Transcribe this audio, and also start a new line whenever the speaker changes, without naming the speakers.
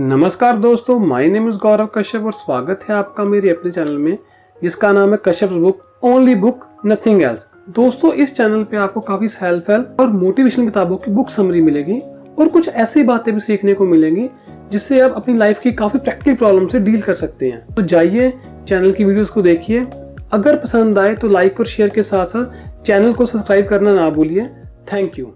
नमस्कार दोस्तों my name is Gaurav Kashyap और स्वागत है आपका मेरे अपने चैनल में, जिसका नाम है Kashyap book only book nothing else दोस्तों, इस चैनल पे आपको काफ़ी सेल्फ हेल्प और मोटिवेशन किताबों की बुक समरी मिलेगी और कुछ ऐसी बातें भी सीखने को मिलेंगी, जिससे आप अपनी लाइफ की काफ़ी प्रैक्टिकल प्रॉब्लम से डील कर सकते हैं। तो जाइए चैनल की वीडियोस को देखिए। अगर पसंद आए तो लाइक और शेयर के साथ साथ चैनल को सब्सक्राइब करना ना भूलिए। Thank you